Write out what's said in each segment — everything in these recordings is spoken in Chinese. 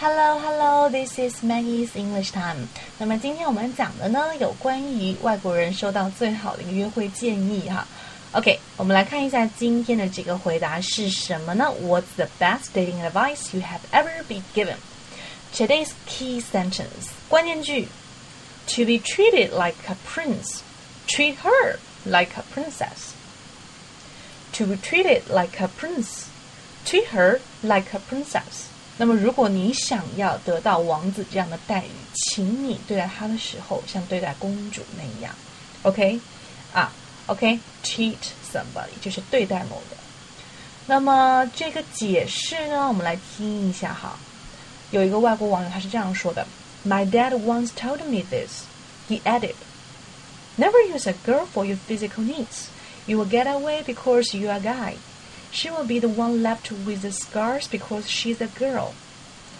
Hello, hello. This is Maggie's English Time. 那么今天我们讲的呢，有关于外国人收到最好的一个约会建议哈。OK，我们来看一下今天的这个回答是什么呢？What's the best dating advice you have ever been given? Today's key sentence 关键句：To be treated like a prince, treat her like a princess. To be treated like a prince, treat her like a princess. 那么，如果你想要得到王子这样的待遇，请你对待他的时候像对待公主那样，OK？啊，OK？Treat somebody 就是对待某人。那么这个解释呢，我们来听一下哈。有一个外国网友他是这样说的：My dad once told me this. He added, "Never use a girl for your physical needs. You will get away because you are a guy." She will be the one left with the scars because she's a girl.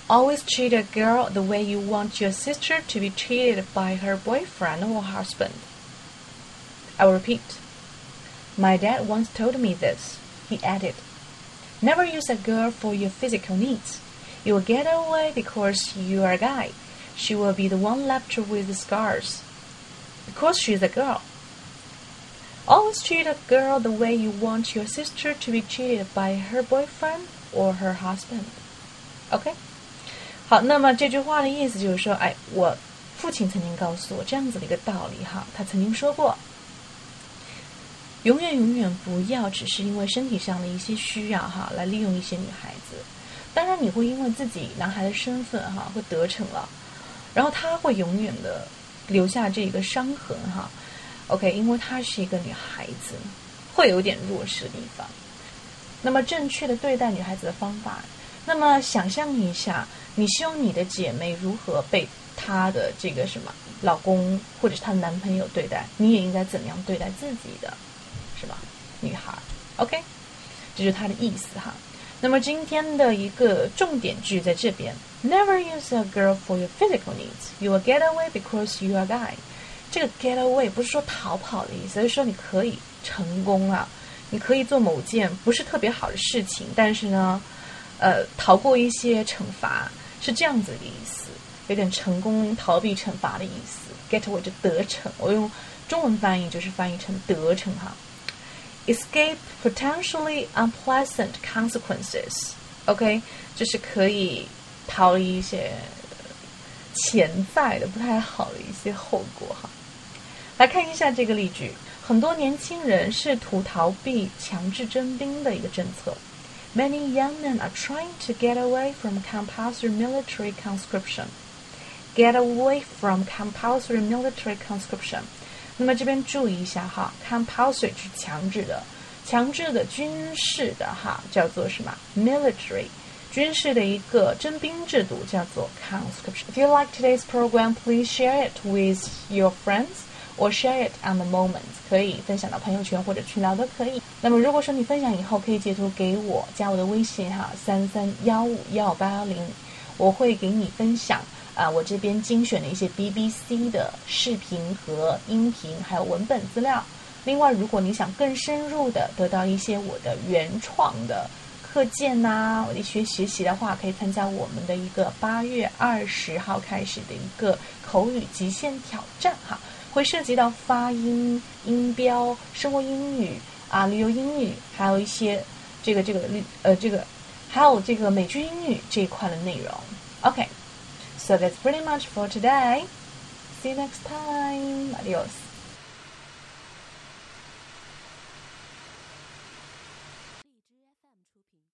Always treat a girl the way you want your sister to be treated by her boyfriend or husband. I repeat. My dad once told me this. He added, Never use a girl for your physical needs. You will get away because you are a guy. She will be the one left with the scars because she's a girl. Always treat a girl the way you want your sister to be treated by her boyfriend or her husband. OK，好，那么这句话的意思就是说，哎，我父亲曾经告诉我这样子的一个道理哈，他曾经说过，永远永远不要只是因为身体上的一些需要哈，来利用一些女孩子。当然，你会因为自己男孩的身份哈，会得逞了，然后他会永远的留下这个伤痕哈。OK，因为她是一个女孩子，会有点弱势的地方。那么正确的对待女孩子的方法，那么想象一下，你希望你的姐妹如何被她的这个什么老公或者是她的男朋友对待，你也应该怎么样对待自己的，是吧？女孩，OK，这是她的意思哈。那么今天的一个重点句在这边：Never use a girl for your physical needs. You will get away because you are a guy. 这个 get away 不是说逃跑的意思，而是说你可以成功啊，你可以做某件不是特别好的事情，但是呢，呃，逃过一些惩罚，是这样子的意思，有点成功逃避惩罚的意思。get away 就得逞，我用中文翻译就是翻译成得逞哈。escape potentially unpleasant consequences。OK，就是可以逃离一些潜在的不太好的一些后果哈。来看一下这个例句，很多年轻人试图逃避强制征兵的一个政策。Many young men are trying to get away from compulsory military conscription. Get away from compulsory military conscription. 那么这边注意一下哈，compulsory 是强制的，强制的军事的哈叫做什么？military 军事的一个征兵制度叫做 conscription. If you like today's program, please share it with your friends. 我 share it on the moment，可以分享到朋友圈或者群聊都可以。那么如果说你分享以后可以截图给我，加我的微信哈，三三幺五幺八零，我会给你分享啊，我这边精选的一些 BBC 的视频和音频，还有文本资料。另外，如果你想更深入的得到一些我的原创的课件呐，我的学学习的话，可以参加我们的一个八月二十号开始的一个口语极限挑战哈。会涉及到发音、音标、生活英语啊、旅游英语，还有一些这个这个呃这个，还有这个美剧英语这一块的内容。OK，so that's pretty much for today. See you next time. Adios.